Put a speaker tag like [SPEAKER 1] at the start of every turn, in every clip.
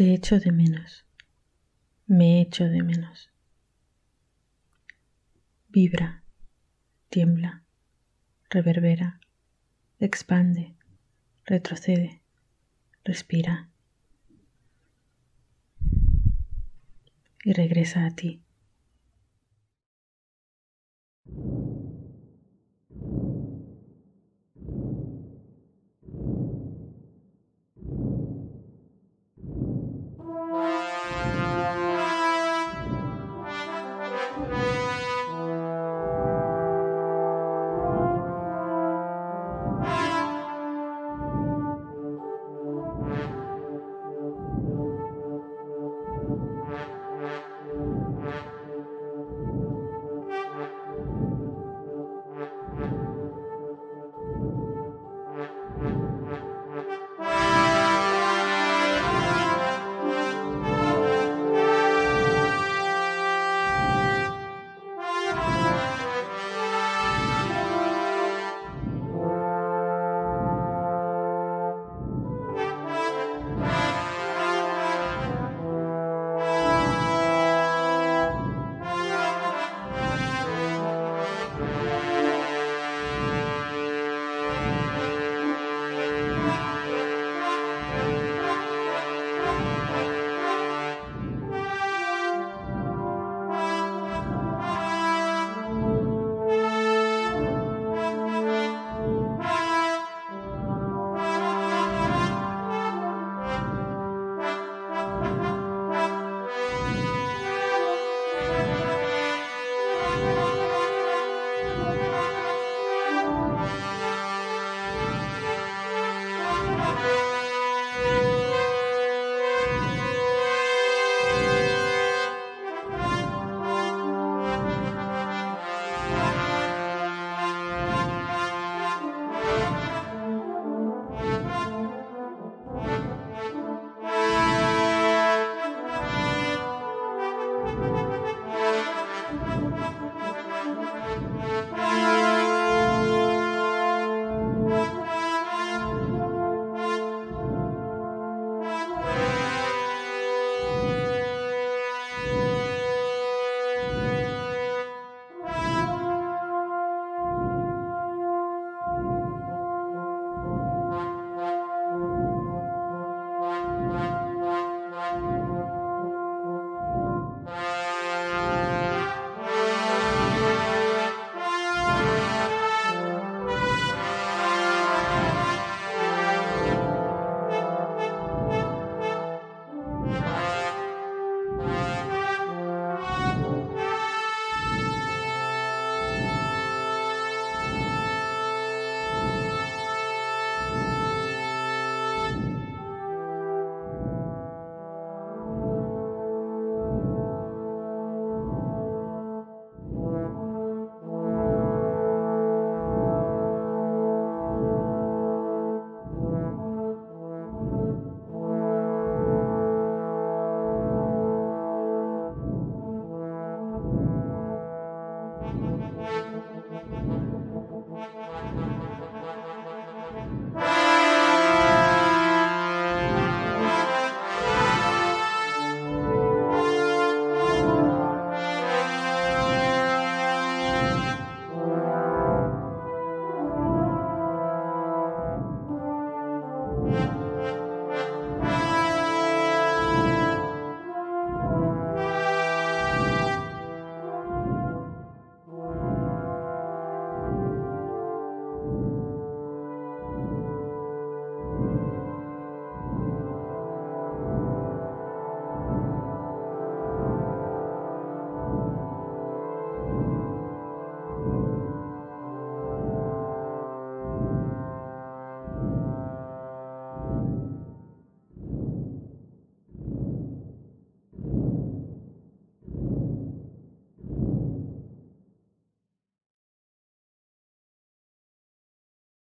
[SPEAKER 1] Te echo de menos. Me echo de menos. Vibra, tiembla, reverbera, expande, retrocede, respira y regresa a ti.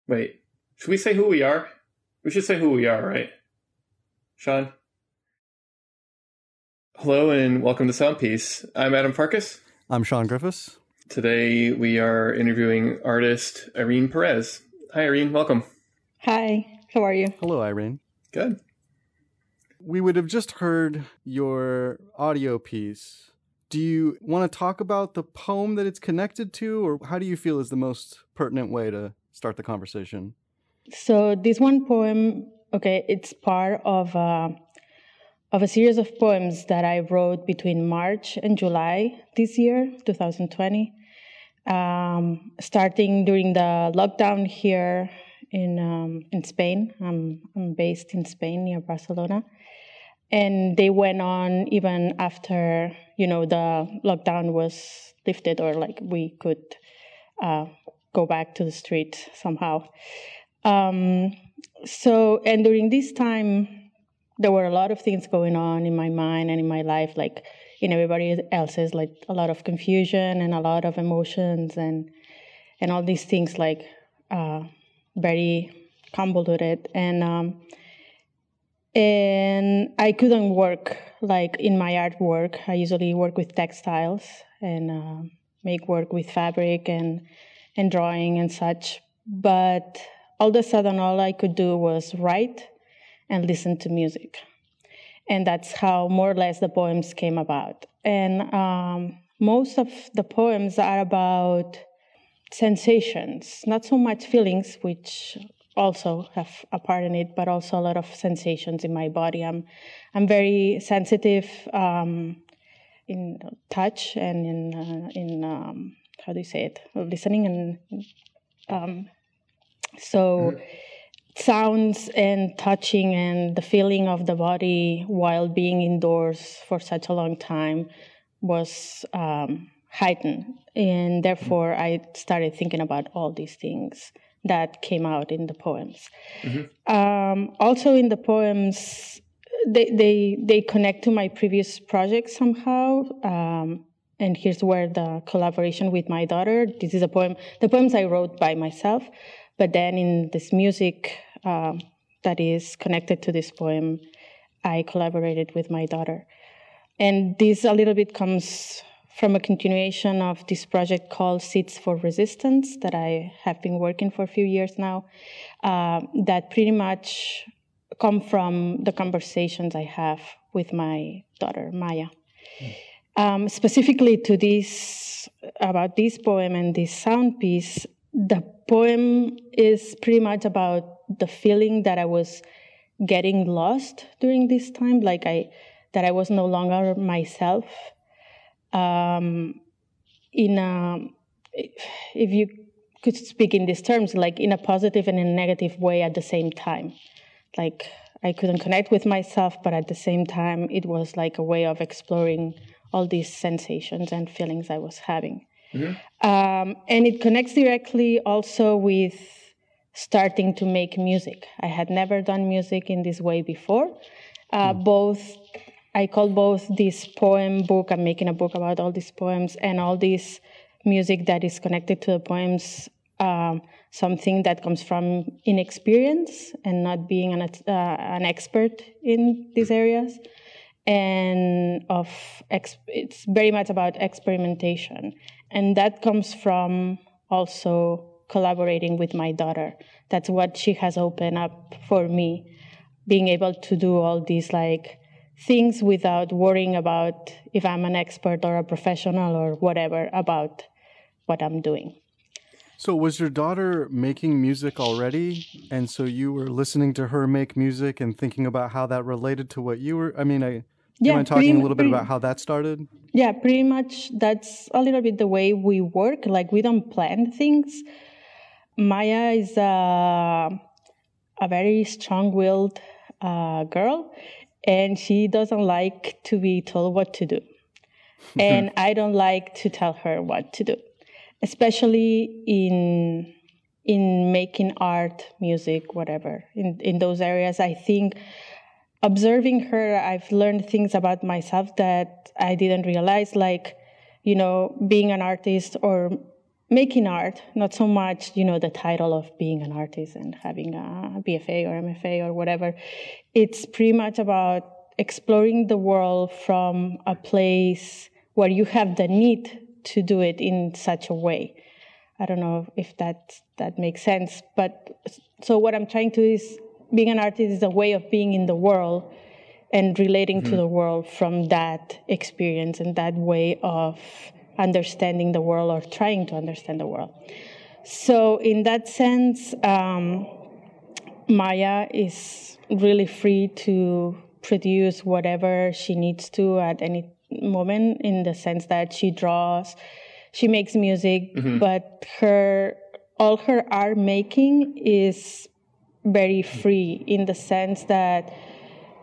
[SPEAKER 2] Wait, should we say who we are? We should say who we are, right? Sean? Hello and welcome to Soundpiece. I'm Adam Farkas.
[SPEAKER 3] I'm Sean Griffiths.
[SPEAKER 2] Today we are interviewing artist Irene Perez. Hi, Irene. Welcome.
[SPEAKER 4] Hi. How are you?
[SPEAKER 3] Hello, Irene.
[SPEAKER 2] Good.
[SPEAKER 3] We would have just heard your audio piece. Do you want to talk about the poem that it's connected to, or how do you feel is the most pertinent way to start the conversation?
[SPEAKER 1] So, this one poem, okay, it's part of a, of a series of poems that I wrote between March and July this year, 2020. Um, starting during the lockdown here in um, in Spain. I'm I'm based in Spain near Barcelona, and they went on even after you know the lockdown was lifted or like we could uh, go back to the street somehow. Um, so and during this time, there were a lot of things going on in my mind and in my life, like in everybody else's, like a lot of confusion and a lot of emotions and and all these things like. Uh, very convoluted and um, and I couldn't work like in my artwork. I usually work with textiles and uh, make work with fabric and and drawing and such. But all of a sudden, all I could do was write and listen to music, and that's how more or less the poems came about. And um, most of the poems are about sensations, not so much feelings, which also have a part in it, but also a lot of sensations in my body. I'm I'm very sensitive um, in touch and in uh, in um, how do you say it, listening and um, so. Mm-hmm. Sounds and touching and the feeling of the body while being indoors for such a long time was um, heightened. And therefore, I started thinking about all these things that came out in the poems. Mm-hmm. Um, also, in the poems, they, they, they connect to my previous project somehow. Um, and here's where the collaboration with my daughter this is a poem, the poems I wrote by myself, but then in this music uh, that is connected to this poem, I collaborated with my daughter. And this a little bit comes from a continuation of this project called Seeds for Resistance that I have been working for a few years now, uh, that pretty much come from the conversations I have with my daughter, Maya. Mm. Um, specifically to this, about this poem and this sound piece, the poem is pretty much about the feeling that I was getting lost during this time, like I, that I was no longer myself um, in a, if you could speak in these terms, like in a positive and a negative way at the same time. Like I couldn't connect with myself, but at the same time, it was like a way of exploring all these sensations and feelings I was having. Mm-hmm. Um, and it connects directly also with starting to make music. I had never done music in this way before, uh, mm. both I call both this poem book, I'm making a book about all these poems, and all this music that is connected to the poems, um, something that comes from inexperience and not being an, uh, an expert in these areas. And of it's very much about experimentation. And that comes from also collaborating with my daughter. That's what she has opened up for me, being able to do all these like things without worrying about if I'm an expert or a professional or whatever about what I'm doing.
[SPEAKER 3] So, was your daughter making music already? And so you were listening to her make music and thinking about how that related to what you were? I mean, I. Yeah, you mind talking a little bit about how that started?
[SPEAKER 1] Yeah, pretty much that's a little bit the way we work. Like, we don't plan things. Maya is a, a very strong willed uh, girl and she doesn't like to be told what to do. and I don't like to tell her what to do, especially in in making art, music, whatever. In in those areas, I think observing her, I've learned things about myself that I didn't realize, like you know, being an artist or making art, not so much, you know, the title of being an artist and having a BFA or MFA or whatever. It's pretty much about exploring the world from a place where you have the need to do it in such a way. I don't know if that that makes sense, but so what I'm trying to is being an artist is a way of being in the world and relating mm-hmm. to the world from that experience and that way of understanding the world or trying to understand the world. So, in that sense, um, Maya is really free to produce whatever she needs to at any moment in the sense that she draws, she makes music, mm-hmm. but her all her art making is very free in the sense that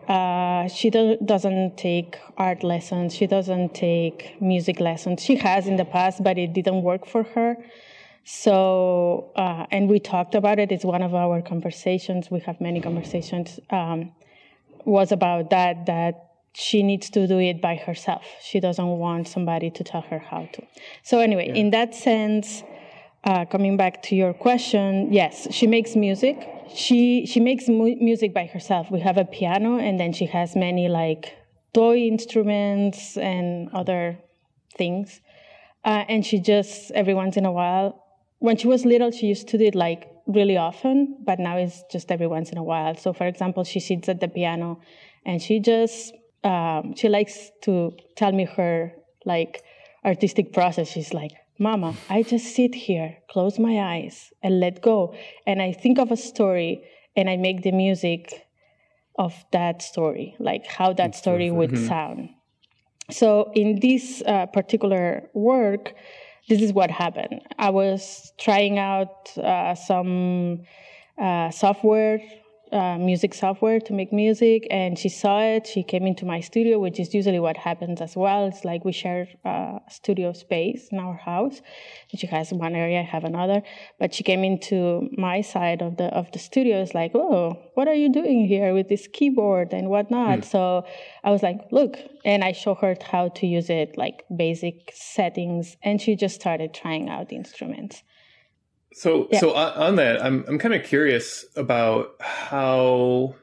[SPEAKER 1] uh, she do- doesn't take art lessons. She doesn't take music lessons. She has in the past, but it didn't work for her. So, uh, and we talked about it. It's one of our conversations. We have many conversations. Um, was about that. That she needs to do it by herself. She doesn't want somebody to tell her how to. So anyway, yeah. in that sense, uh, coming back to your question, yes, she makes music. She she makes mu- music by herself. We have a piano, and then she has many like toy instruments and other things. Uh, and she just every once in a while. When she was little, she used to do it like really often, but now it's just every once in a while. So, for example, she sits at the piano, and she just um, she likes to tell me her like artistic process. She's like, Mama, I just sit here, close my eyes, and let go. And I think of a story and I make the music of that story, like how that story would mm-hmm. sound. So in this uh, particular work, this is what happened. I was trying out uh, some uh, software uh, music software to make music and she saw it. She came into my studio which is usually what happens as well. It's like we share uh, studio space in our house. She has one area i have another. But she came into my side of the of the studio. It's like oh what are you doing here with this keyboard and whatnot? Mm. so i was like look and i show her how to use it like basic settings and she just started trying out instruments
[SPEAKER 2] so yeah. so on that, I'm I'm kind of curious about how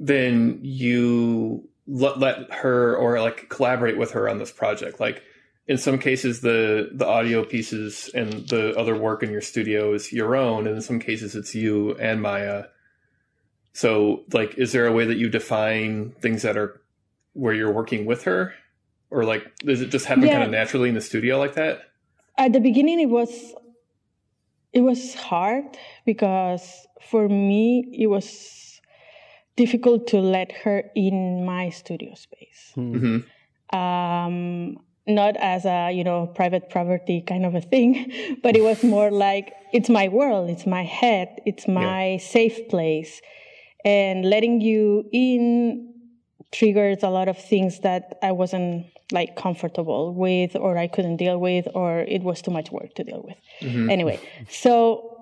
[SPEAKER 2] then you let, let her or like collaborate with her on this project. Like in some cases, the the audio pieces and the other work in your studio is your own, and in some cases, it's you and Maya. So, like, is there a way that you define things that are where you're working with her, or like, does it just happen yeah. kind of naturally in the studio like that?
[SPEAKER 1] At the beginning, it was it was hard because for me it was difficult to let her in my studio space. Hmm. Mm-hmm. Um, not as a you know private property kind of a thing, but it was more like it's my world, it's my head, it's my yeah. safe place, and letting you in triggers a lot of things that I wasn't like comfortable with or I couldn't deal with or it was too much work to deal with. Mm-hmm. Anyway, so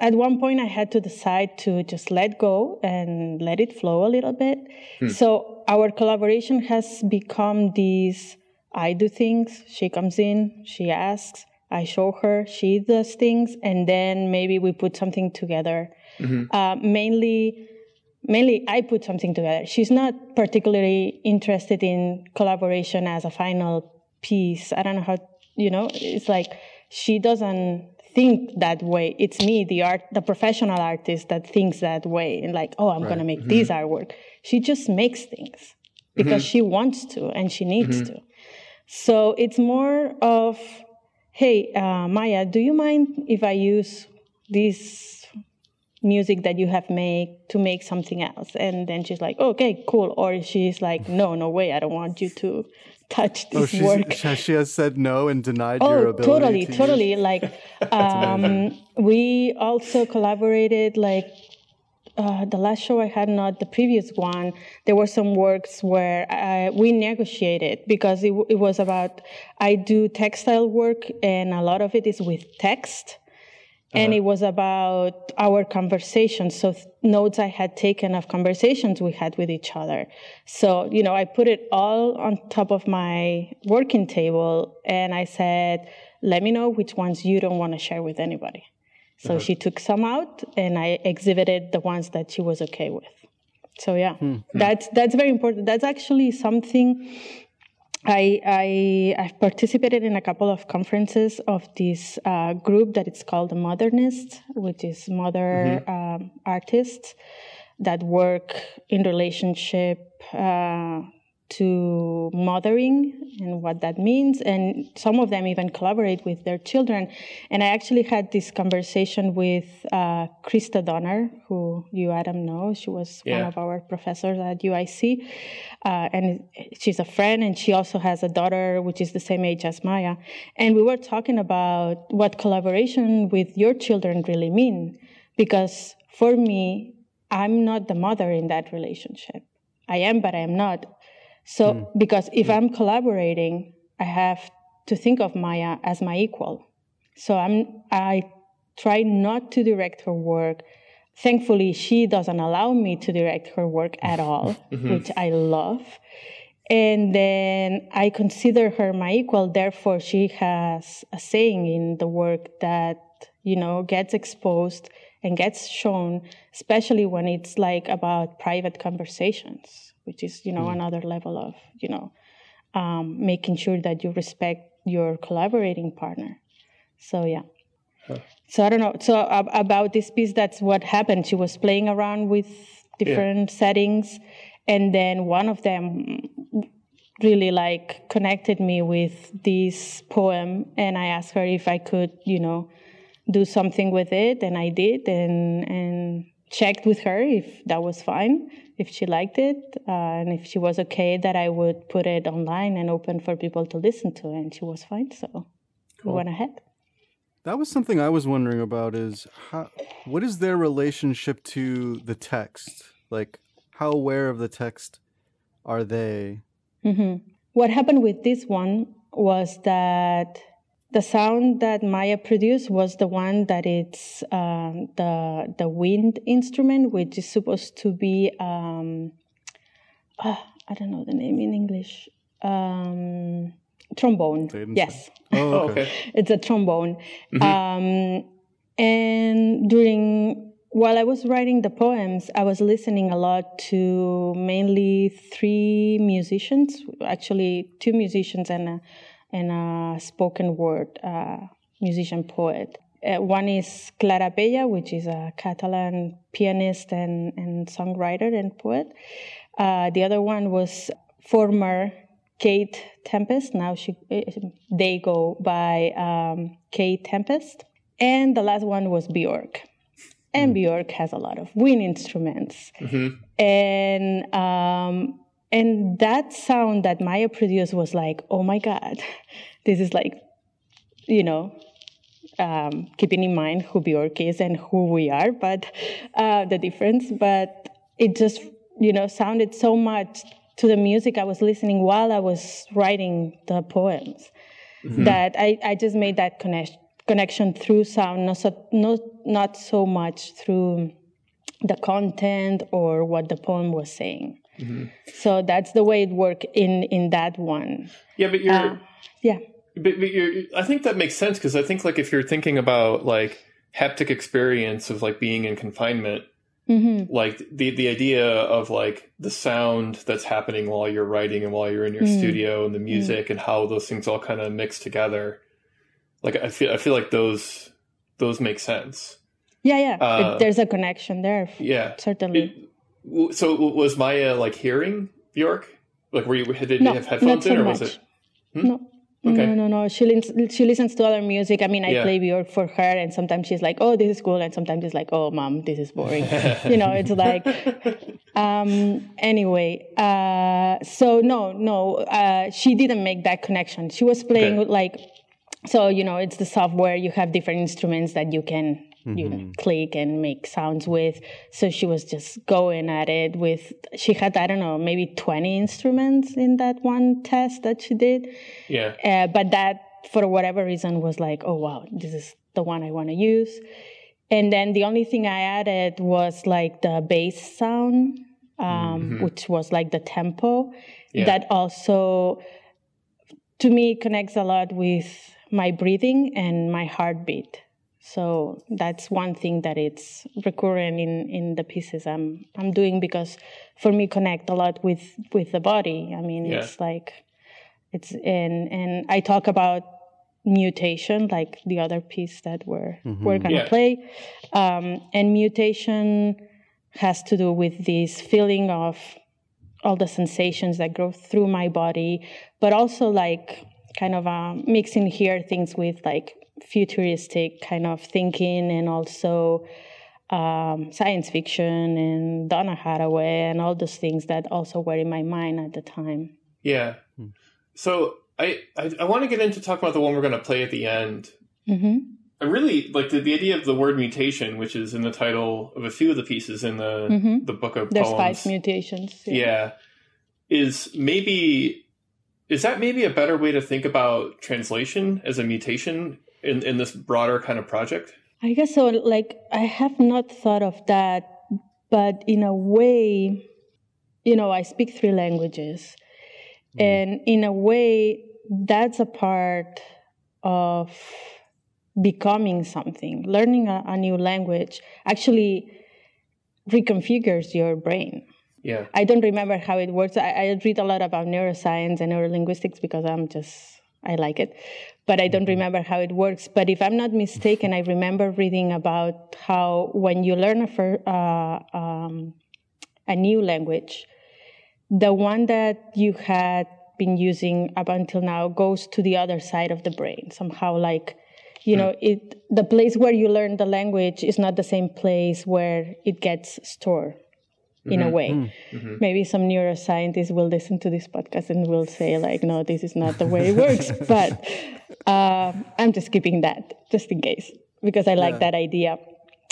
[SPEAKER 1] at one point I had to decide to just let go and let it flow a little bit. Hmm. So our collaboration has become these I do things, she comes in, she asks, I show her, she does things, and then maybe we put something together. Mm-hmm. Uh, mainly mainly I put something together. She's not particularly interested in collaboration as a final piece. I don't know how, you know, it's like she doesn't think that way. It's me, the art, the professional artist that thinks that way and like, oh, I'm right. going to make mm-hmm. this artwork. She just makes things because mm-hmm. she wants to and she needs mm-hmm. to. So it's more of, hey, uh, Maya, do you mind if I use this music that you have made to make something else. And then she's like okay cool. Or she's like no no way. I don't want you to touch oh, this oh, work.
[SPEAKER 3] she has said no and denied
[SPEAKER 1] oh,
[SPEAKER 3] your ability
[SPEAKER 1] totally
[SPEAKER 3] to
[SPEAKER 1] totally.
[SPEAKER 3] Use...
[SPEAKER 1] like um, we also collaborated like uh, the last show I had, not the previous one, there were some works where uh, we negotiated because it, it was about I do textile work and a lot of it is with text and uh-huh. it was about our conversations so th- notes i had taken of conversations we had with each other. So you know i put it all on top of my working table and i said let me know which ones you don't want to share with anybody. So uh-huh. she took some out and i exhibited the ones that she was okay with. So yeah. Mm-hmm. that's that's very important. That's actually something I, I have participated in a couple of conferences of this uh, group that it's called the Mothernists, which is mother mm-hmm. um, artists that work in relationship uh, to mothering and what that means. And some of them even collaborate with their children. And I actually had this conversation with uh, Krista Donner, who you, Adam, know. She was yeah. one of our professors at UIC. Uh, and she's a friend, and she also has a daughter, which is the same age as Maya. And we were talking about what collaboration with your children really mean. Because for me, I'm not the mother in that relationship. I am, but I am not. So, mm. because if mm. I'm collaborating, I have to think of Maya as my equal. So I'm, I try not to direct her work. Thankfully, she doesn't allow me to direct her work at all, mm-hmm. which I love. And then I consider her my equal. Therefore, she has a saying in the work that, you know, gets exposed and gets shown, especially when it's like about private conversations which is you know mm. another level of you know um, making sure that you respect your collaborating partner. So yeah. Huh. So I don't know. So uh, about this piece, that's what happened. She was playing around with different yeah. settings, and then one of them really like connected me with this poem, and I asked her if I could, you know, do something with it, and I did, and and checked with her if that was fine if she liked it uh, and if she was okay that I would put it online and open for people to listen to. And she was fine, so cool. we went ahead.
[SPEAKER 3] That was something I was wondering about. Is how, what is their relationship to the text? Like, how aware of the text are they?
[SPEAKER 1] Mm-hmm. What happened with this one was that the sound that Maya produced was the one that it's um, the the wind instrument, which is supposed to be um, uh, I don't know the name in English. Um, trombone. Yes.
[SPEAKER 3] Oh, okay.
[SPEAKER 1] it's a trombone. Mm-hmm. Um, and during while I was writing the poems, I was listening a lot to mainly three musicians, actually two musicians and a and a spoken word uh, musician poet. Uh, one is Clara Peya, which is a Catalan pianist and, and songwriter and poet. Uh, the other one was former Kate Tempest. Now she, uh, they go by um, Kae Tempest. And the last one was Bjork. And mm. Bjork has a lot of wind instruments. Mm-hmm. And um, and that sound that Maya produced was like, oh my God, this is like, you know, um, keeping in mind who Bjork is and who we are, but uh, the difference. But it just, you know, sounded so much to the music I was listening while I was writing the poems mm-hmm. that I, I just made that connection connection through sound, not so, not, not so much through the content or what the poem was saying. Mm-hmm. So that's the way it worked in in that one.
[SPEAKER 2] Yeah, but you're uh,
[SPEAKER 1] yeah.
[SPEAKER 2] But, but you're, I think that makes sense because I think like if you're thinking about like haptic experience of like being in confinement, mm-hmm. like the the idea of like the sound that's happening while you're writing and while you're in your mm-hmm. studio and the mm. music and how those things all kind of mix together. Like I feel I feel like those those make sense.
[SPEAKER 1] Yeah, yeah. Uh, There's a connection there.
[SPEAKER 2] Yeah,
[SPEAKER 1] certainly.
[SPEAKER 2] It, so was Maya like hearing Bjork? Like, were you did no, you have headphones so in, or much. was it?
[SPEAKER 1] Hmm? No. Okay. No, no, no. She listens. She listens to other music. I mean, I yeah. play Bjork for her, and sometimes she's like, "Oh, this is cool," and sometimes it's like, "Oh, mom, this is boring." you know, it's like. Um, anyway, uh, so no, no, uh, she didn't make that connection. She was playing okay. like, so you know, it's the software. You have different instruments that you can mm-hmm. you know, mm-hmm. click and make sounds with. So she was just going at it with, she had, I don't know, maybe 20 instruments in that one test that she did.
[SPEAKER 2] Yeah. Uh,
[SPEAKER 1] but that, for whatever reason, was like, oh, wow, this is the one I want to use. And then the only thing I added was like the bass sound, um, mm-hmm. which was like the tempo. Yeah. That also, to me, connects a lot with my breathing and my heartbeat. So that's one thing that it's recurrent in, in the pieces I'm I'm doing because for me connect a lot with with the body. I mean yeah. it's like it's and and I talk about mutation like the other piece that we're mm-hmm. we're gonna yeah. play. Um, and mutation has to do with this feeling of all the sensations that go through my body, but also like kind of uh, mixing here things with like futuristic kind of thinking and also um, science fiction and Donna Haraway and all those things that also were in my mind at the time.
[SPEAKER 2] Yeah. Hmm. So I, I, I want to get into talk about the one we're going to play at the end. Mm-hmm. I really like the, the idea of the word mutation, which is in the title of a few of the pieces in the mm-hmm. the book of
[SPEAKER 1] There's
[SPEAKER 2] poems.
[SPEAKER 1] five mutations.
[SPEAKER 2] Yeah. yeah, is maybe is that maybe a better way to think about translation as a mutation in in this broader kind of project?
[SPEAKER 1] I guess so. Like I have not thought of that, but in a way, you know, I speak three languages, mm. and in a way, that's a part of becoming something. Learning a, a new language actually reconfigures your brain.
[SPEAKER 2] Yeah.
[SPEAKER 1] I don't remember how it works. I, I, read a lot about neuroscience and neurolinguistics because I'm just, I like it. But I don't mm-hmm. remember how it works. But if I'm not mistaken, I remember reading about how when you learn a, fir- uh, um, a new language, the one that you had been using up until now goes to the other side of the brain somehow like you know hmm. it the place where you learn the language is not the same place where it gets stored in mm-hmm. a way hmm. mm-hmm. maybe some neuroscientists will listen to this podcast and will say like no this is not the way it works but uh, i'm just keeping that just in case because i like yeah. that idea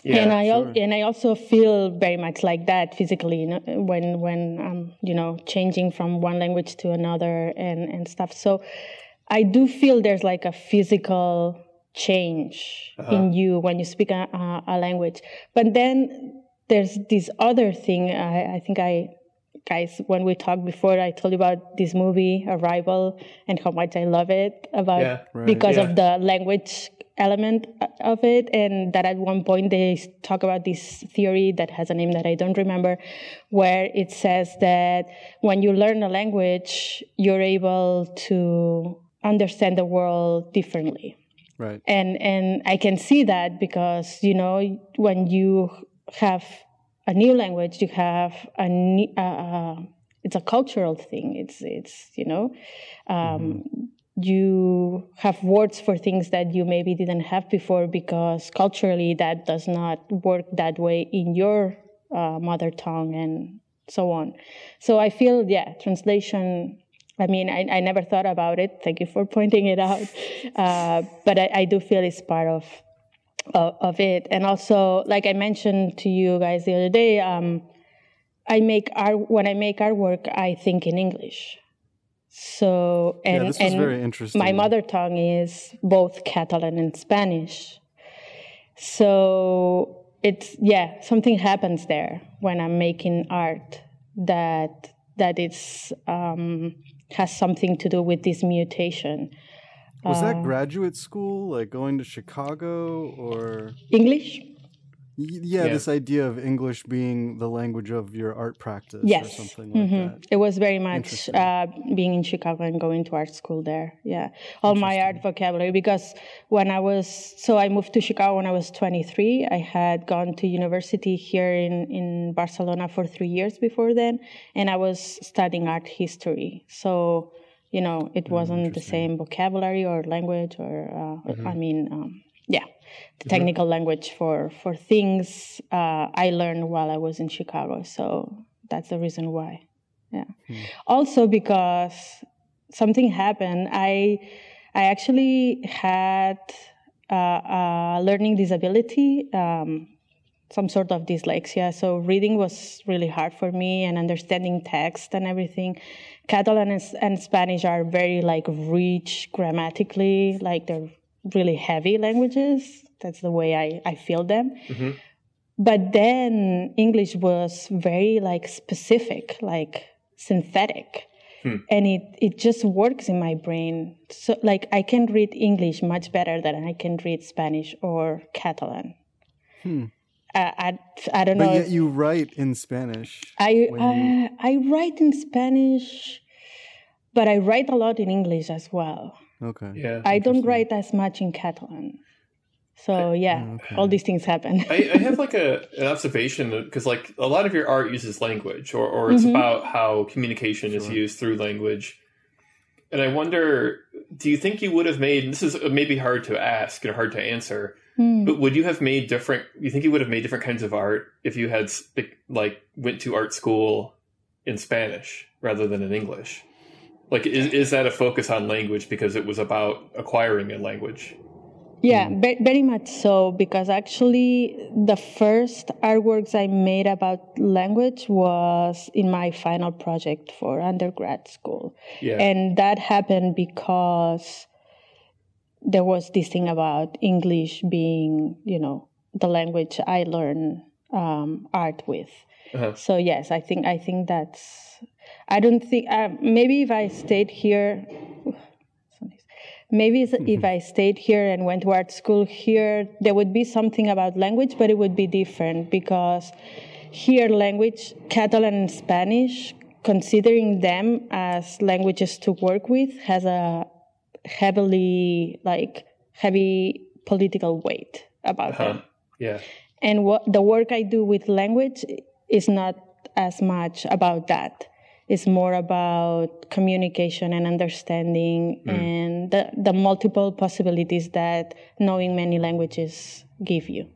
[SPEAKER 1] yeah, and I sure. and I also feel very much like that physically you know, when when I'm you know changing from one language to another and and stuff. So I do feel there's like a physical change uh-huh. in you when you speak a, a, language. But then there's this other thing. I, I think I, guys, when we talked before, I told you about this movie Arrival and how much I love it about yeah, right. because yeah. of the language element of it and that at one point they talk about this theory that has a name that I don't remember where it says that when you learn a language you're able to understand the world differently
[SPEAKER 3] Right.
[SPEAKER 1] And and I can see that because you know when you have a new language, you have a uh, uh, it's a cultural thing. It's it's you know. Um, mm-hmm. You have words for things that you maybe didn't have before because culturally that does not work that way in your uh, mother tongue and so on. So I feel, yeah, translation I mean, I, I never thought about it. Thank you for pointing it out. Uh, but I, I, do feel it's part of, of, of it. And also, like I mentioned to you guys the other day, um, I make art when I make artwork. I think in English. So and
[SPEAKER 3] yeah, this and very interesting.
[SPEAKER 1] my mother tongue is both Catalan and Spanish. So it's yeah, something happens there when I'm making art that that it's um, has something to do with this mutation.
[SPEAKER 3] Was that uh, graduate school, like going to Chicago or
[SPEAKER 1] English?
[SPEAKER 3] Yeah, yeah, this idea of English being the language of your art practice
[SPEAKER 1] yes.
[SPEAKER 3] or something like mm-hmm. that.
[SPEAKER 1] It was very much uh, being in Chicago and going to art school there. Yeah. All my art vocabulary because when I was so I moved to Chicago when I was 23. I had gone to university here in in Barcelona for 3 years before then and I was studying art history. So, you know, it mm, wasn't the same vocabulary or language or uh, mm-hmm. I mean um, yeah the technical mm-hmm. language for for things uh, I learned while I was in Chicago. So that's the reason why. Yeah. Mm. Also because something happened. I I actually had uh, a learning disability. Um, some sort of dyslexia. So reading was really hard for me and understanding text and everything. Catalan and, and Spanish are very like rich grammatically, like they're really heavy languages. That's the way I, I feel them. Mm-hmm. But then English was very like specific, like synthetic. Hmm. And it, it just works in my brain. So like I can read English much better than I can read Spanish or Catalan. Hmm. Uh, I, I don't
[SPEAKER 3] but
[SPEAKER 1] know.
[SPEAKER 3] But yet you write in Spanish.
[SPEAKER 1] I you... uh, I write in Spanish, but I write a lot in English as well.
[SPEAKER 3] Okay.
[SPEAKER 2] Yeah.
[SPEAKER 1] I don't write as much in Catalan. So yeah, okay. all these things happen.
[SPEAKER 2] I, I, have like a an observation because like a lot of your art uses language, or or it's mm-hmm. about how communication sure. is used through language. And I wonder, do you think you would have made this is maybe hard to ask and hard to answer, mm. but would you have made different? You think you would have made different kinds of art if you had like went to art school in Spanish rather than in English? Like, is is that a focus on language because it was about acquiring a language?
[SPEAKER 1] Yeah, mm. very much so. Because actually, the first artworks I made about language was in my final project for undergrad school. Yeah. And that happened because there was this thing about English being, you know, the language I learn um, art with. Uh-huh. So yes, I think I think that's. I don't think uh, maybe if I stayed here maybe mm-hmm. if I stayed here and went to art school here, there would be something about language, but it would be different because here, language, Catalan and Spanish, considering them as languages to work with, has a heavily, like, heavy political weight about uh-huh. them.
[SPEAKER 2] Yeah.
[SPEAKER 1] And what the work I do with language is not as much about that is more about communication and understanding mm. and the, the multiple possibilities that knowing many languages give you.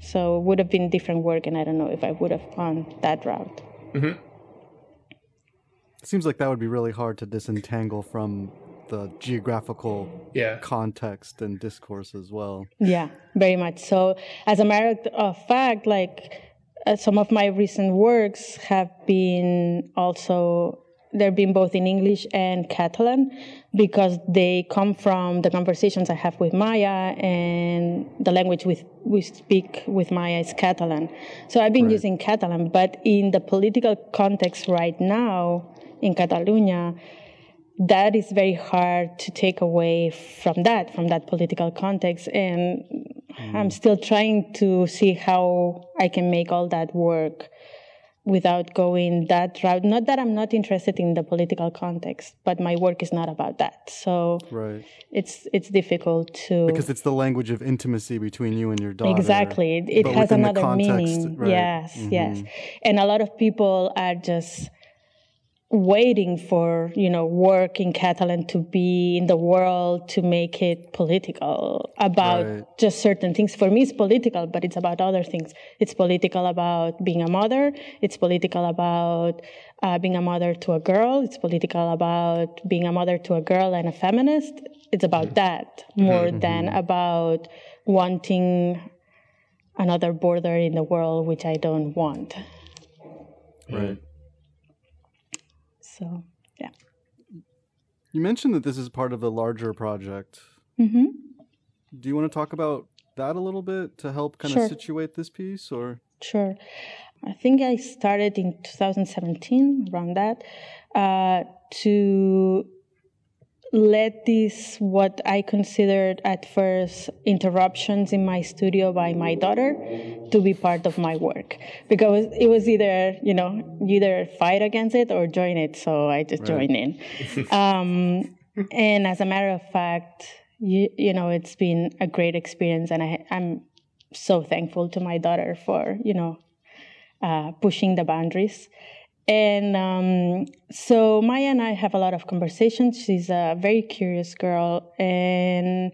[SPEAKER 1] So it would have been different work, and I don't know if I would have gone that route. Mm-hmm.
[SPEAKER 3] It seems like that would be really hard to disentangle from the geographical
[SPEAKER 2] yeah.
[SPEAKER 3] context and discourse as well.
[SPEAKER 1] Yeah, very much so. As a matter of fact, like uh, some of my recent works have been also they've been both in English and Catalan because they come from the conversations I have with Maya and the language we, we speak with Maya is Catalan. So I've been right. using Catalan, but in the political context right now in Catalonia, that is very hard to take away from that, from that political context. And mm. I'm still trying to see how I can make all that work without going that route. Not that I'm not interested in the political context, but my work is not about that. So
[SPEAKER 3] right.
[SPEAKER 1] it's it's difficult to
[SPEAKER 3] because it's the language of intimacy between you and your daughter.
[SPEAKER 1] Exactly, it, it has another context, meaning. Right. Yes, mm-hmm. yes, and a lot of people are just waiting for you know work in Catalan to be in the world to make it political about right. just certain things. For me, it's political, but it's about other things. It's political about being a mother. It's political about uh, being a mother to a girl. It's political about being a mother to a girl and a feminist. It's about mm-hmm. that more mm-hmm. than about wanting another border in the world, which I don't want.
[SPEAKER 3] Right.
[SPEAKER 1] So, yeah.
[SPEAKER 3] You mentioned that this is part of a larger project.
[SPEAKER 1] Mm-hmm.
[SPEAKER 3] Do you want to talk about that a little bit to help kind sure. of situate this piece or?
[SPEAKER 1] Sure. I think I started in 2017, around that, uh, to led these what I considered at first interruptions in my studio by my daughter to be part of my work. Because it was either you know either fight against it or join it so I just right. joined in. Um, and as a matter of fact you, you know it's been a great experience and I, I'm so thankful to my daughter for you know uh, pushing the boundaries and um, so Maya and I have a lot of conversations. She's a very curious girl. And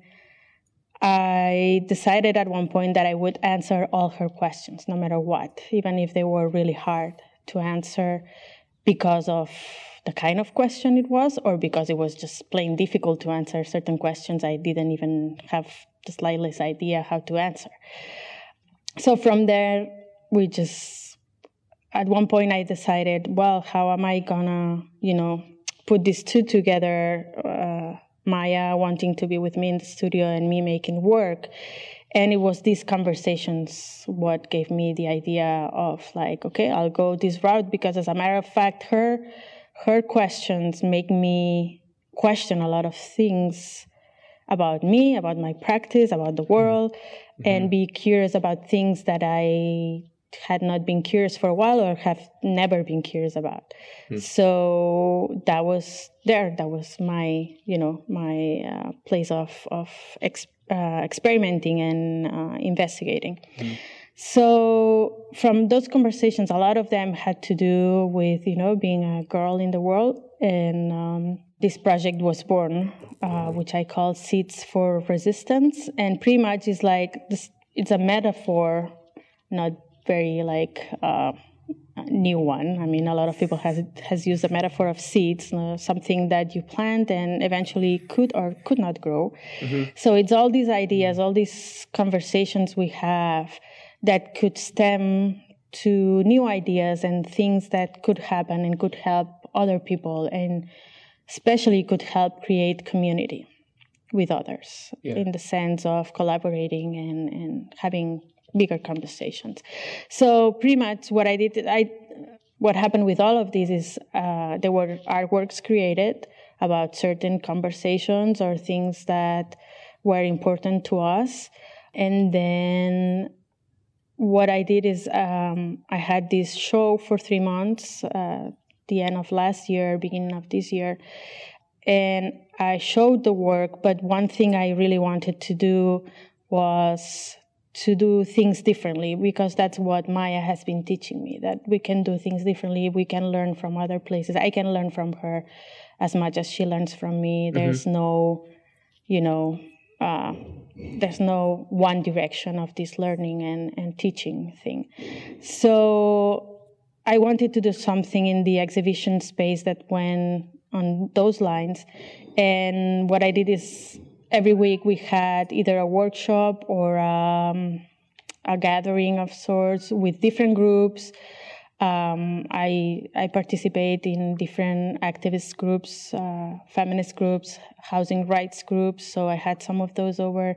[SPEAKER 1] I decided at one point that I would answer all her questions, no matter what, even if they were really hard to answer because of the kind of question it was, or because it was just plain difficult to answer certain questions I didn't even have the slightest idea how to answer. So from there, we just at one point I decided, well, how am I gonna, you know, put these two together? Uh, Maya wanting to be with me in the studio and me making work. And it was these conversations what gave me the idea of like, okay, I'll go this route because as a matter of fact, her her questions make me question a lot of things about me, about my practice, about the world, mm-hmm. and be curious about things that I had not been curious for a while or have never been curious about. Mm. So that was there. That was my, you know, my uh, place of of ex- uh, experimenting and uh, investigating. Mm. So from those conversations, a lot of them had to do with you know being a girl in the world, and um, this project was born, uh, which I call Seeds for Resistance, and pretty much is like this. It's a metaphor, not very like uh, new one. I mean, a lot of people has has used the metaphor of seeds, uh, something that you plant and eventually could or could not grow. Mm-hmm. So it's all these ideas, all these conversations we have that could stem to new ideas and things that could happen and could help other people and especially could help create community with others yeah. in the sense of collaborating and, and having bigger conversations. So pretty much what I did, I what happened with all of this is uh, there were artworks created about certain conversations or things that were important to us, and then what I did is um, I had this show for three months, uh, the end of last year, beginning of this year, and I showed the work. But one thing I really wanted to do was to do things differently because that's what Maya has been teaching me that we can do things differently. We can learn from other places. I can learn from her as much as she learns from me. Mm-hmm. There's no, you know, uh, there's no one direction of this learning and, and teaching thing. So I wanted to do something in the exhibition space that went on those lines. And what I did is every week we had either a workshop or um, a gathering of sorts with different groups. Um, I I participate in different activist groups, uh, feminist groups, housing rights groups. So I had some of those over.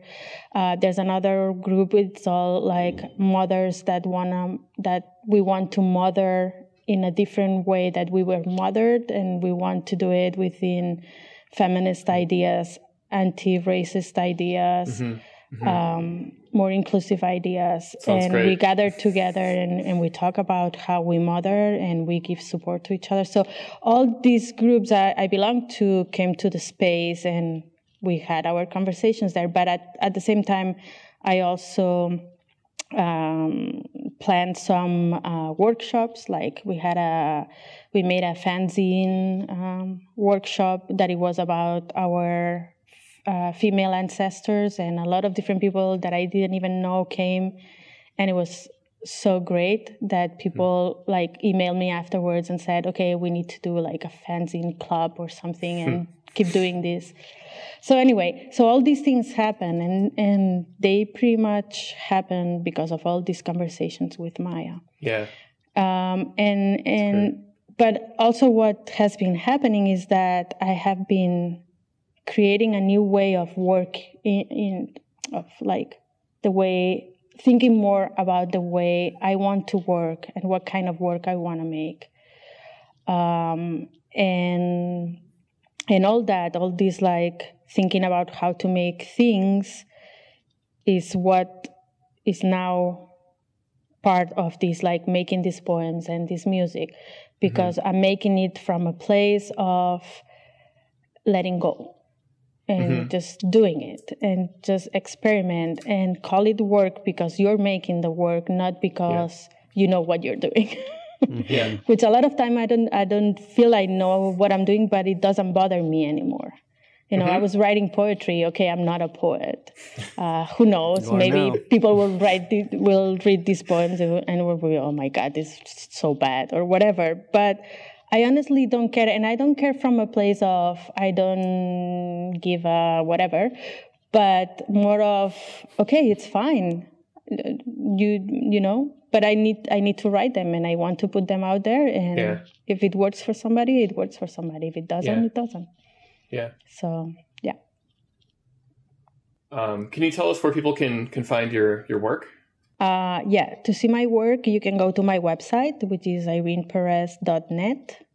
[SPEAKER 1] Uh, there's another group. It's all like mothers that wanna that we want to mother in a different way that we were mothered, and we want to do it within feminist ideas anti-racist ideas, mm-hmm. Mm-hmm. Um, more inclusive ideas,
[SPEAKER 2] Sounds
[SPEAKER 1] and
[SPEAKER 2] great.
[SPEAKER 1] we gather together and, and we talk about how we mother and we give support to each other. So all these groups I, I belong to came to the space and we had our conversations there. But at, at the same time, I also um, planned some uh, workshops. Like we had a, we made a fanzine um, workshop that it was about our uh, female ancestors, and a lot of different people that I didn't even know came, and it was so great that people mm. like emailed me afterwards and said, "Okay, we need to do like a fanzine club or something, and keep doing this." So anyway, so all these things happen, and and they pretty much happen because of all these conversations with Maya.
[SPEAKER 2] Yeah.
[SPEAKER 1] Um, and and but also what has been happening is that I have been creating a new way of work in, in of like the way thinking more about the way I want to work and what kind of work I want to make. Um, and and all that, all this like thinking about how to make things is what is now part of this like making these poems and this music because mm-hmm. I'm making it from a place of letting go and mm-hmm. just doing it and just experiment and call it work because you're making the work not because yeah. you know what you're doing
[SPEAKER 2] mm-hmm. yeah.
[SPEAKER 1] which a lot of time i don't i don't feel i know what i'm doing but it doesn't bother me anymore you know mm-hmm. i was writing poetry okay i'm not a poet uh, who knows maybe
[SPEAKER 3] now.
[SPEAKER 1] people will write will read these poems and will be oh my god this is so bad or whatever but I honestly don't care, and I don't care from a place of I don't give a whatever, but more of okay, it's fine. You you know, but I need I need to write them, and I want to put them out there. And yeah. if it works for somebody, it works for somebody. If it doesn't, yeah. it doesn't.
[SPEAKER 2] Yeah.
[SPEAKER 1] So yeah.
[SPEAKER 2] Um, can you tell us where people can can find your your work?
[SPEAKER 1] Uh, yeah, to see my work, you can go to my website, which is ireneperez.net,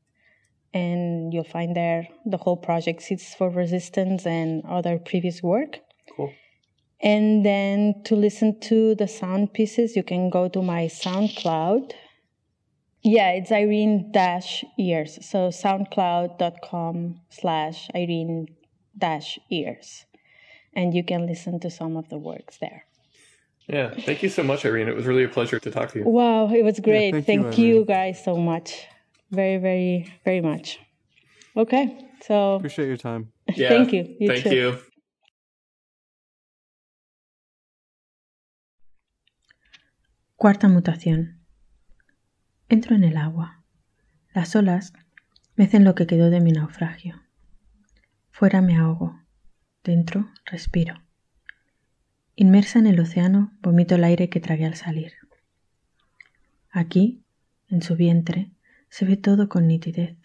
[SPEAKER 1] and you'll find there the whole project, Seeds for Resistance, and other previous work.
[SPEAKER 2] Cool.
[SPEAKER 1] And then to listen to the sound pieces, you can go to my SoundCloud. Yeah, it's Irene dash ears. So soundcloud.com slash Irene dash ears
[SPEAKER 3] and you can listen to some of the works there.
[SPEAKER 2] Yeah, thank you so much, Irene. It was really a pleasure to talk to you.
[SPEAKER 3] Wow, it was great. Yeah, thank, thank you, you, guys so much. Very, very, very much. Okay, so
[SPEAKER 5] appreciate your time.
[SPEAKER 2] Yeah,
[SPEAKER 3] thank you.
[SPEAKER 2] you thank too. you.
[SPEAKER 1] Cuarta mutación. Entro en el agua. Las olas mecen lo que quedó de mi naufragio. Fuera me ahogo. Dentro respiro. Inmersa en el océano, vomito el aire que tragué al salir. Aquí, en su vientre, se ve todo con nitidez.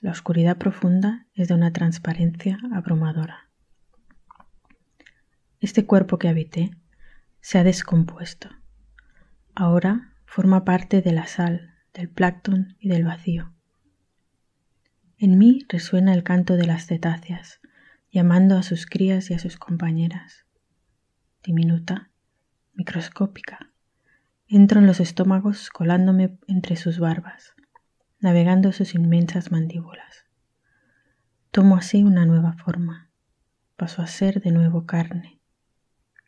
[SPEAKER 1] La oscuridad profunda es de una transparencia abrumadora. Este cuerpo que habité se ha descompuesto. Ahora forma parte de la sal, del plancton y del vacío. En mí resuena el canto de las cetáceas, llamando a sus crías y a sus compañeras diminuta, microscópica. Entro en los estómagos colándome entre sus barbas, navegando sus inmensas mandíbulas. Tomo así una nueva forma. Paso a ser de nuevo carne,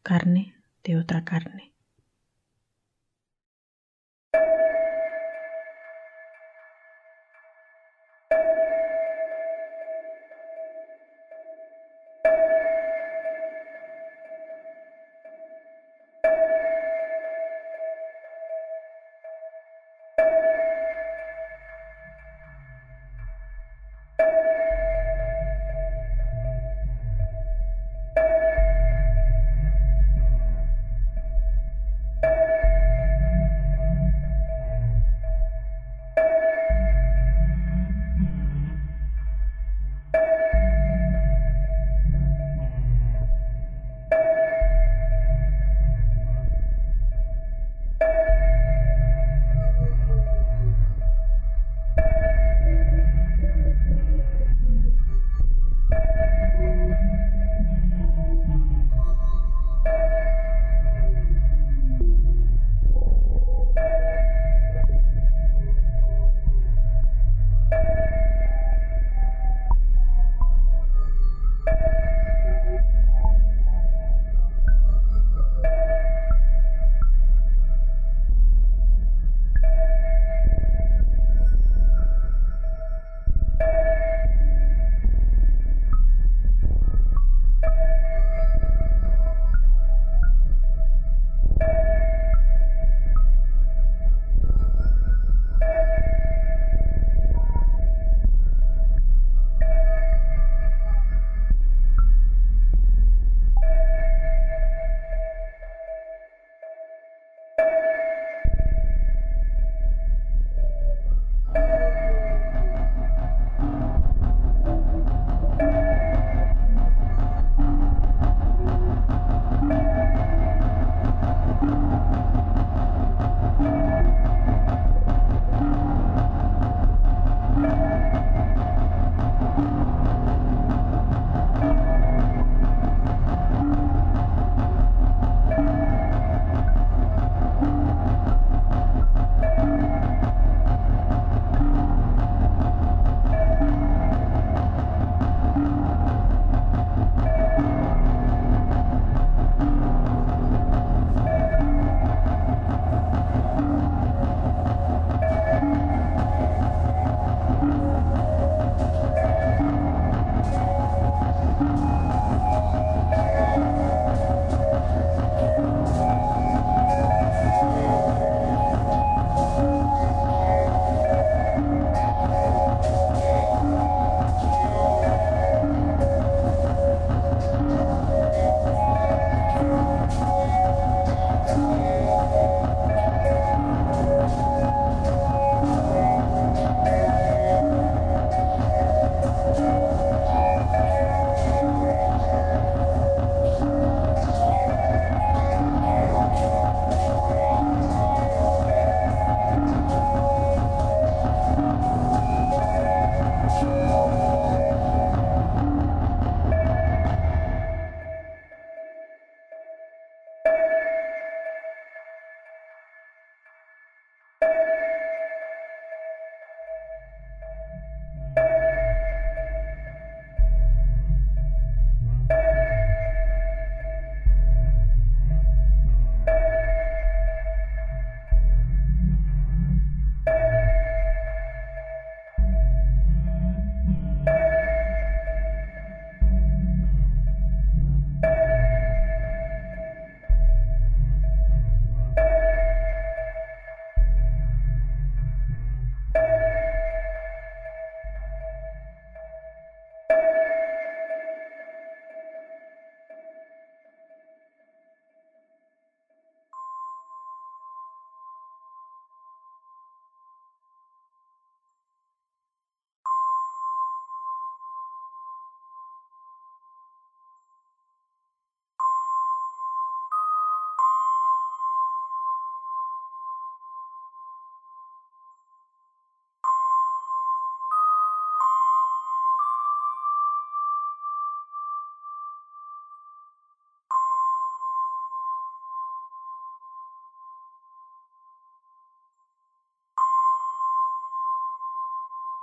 [SPEAKER 1] carne de otra carne.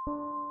[SPEAKER 1] you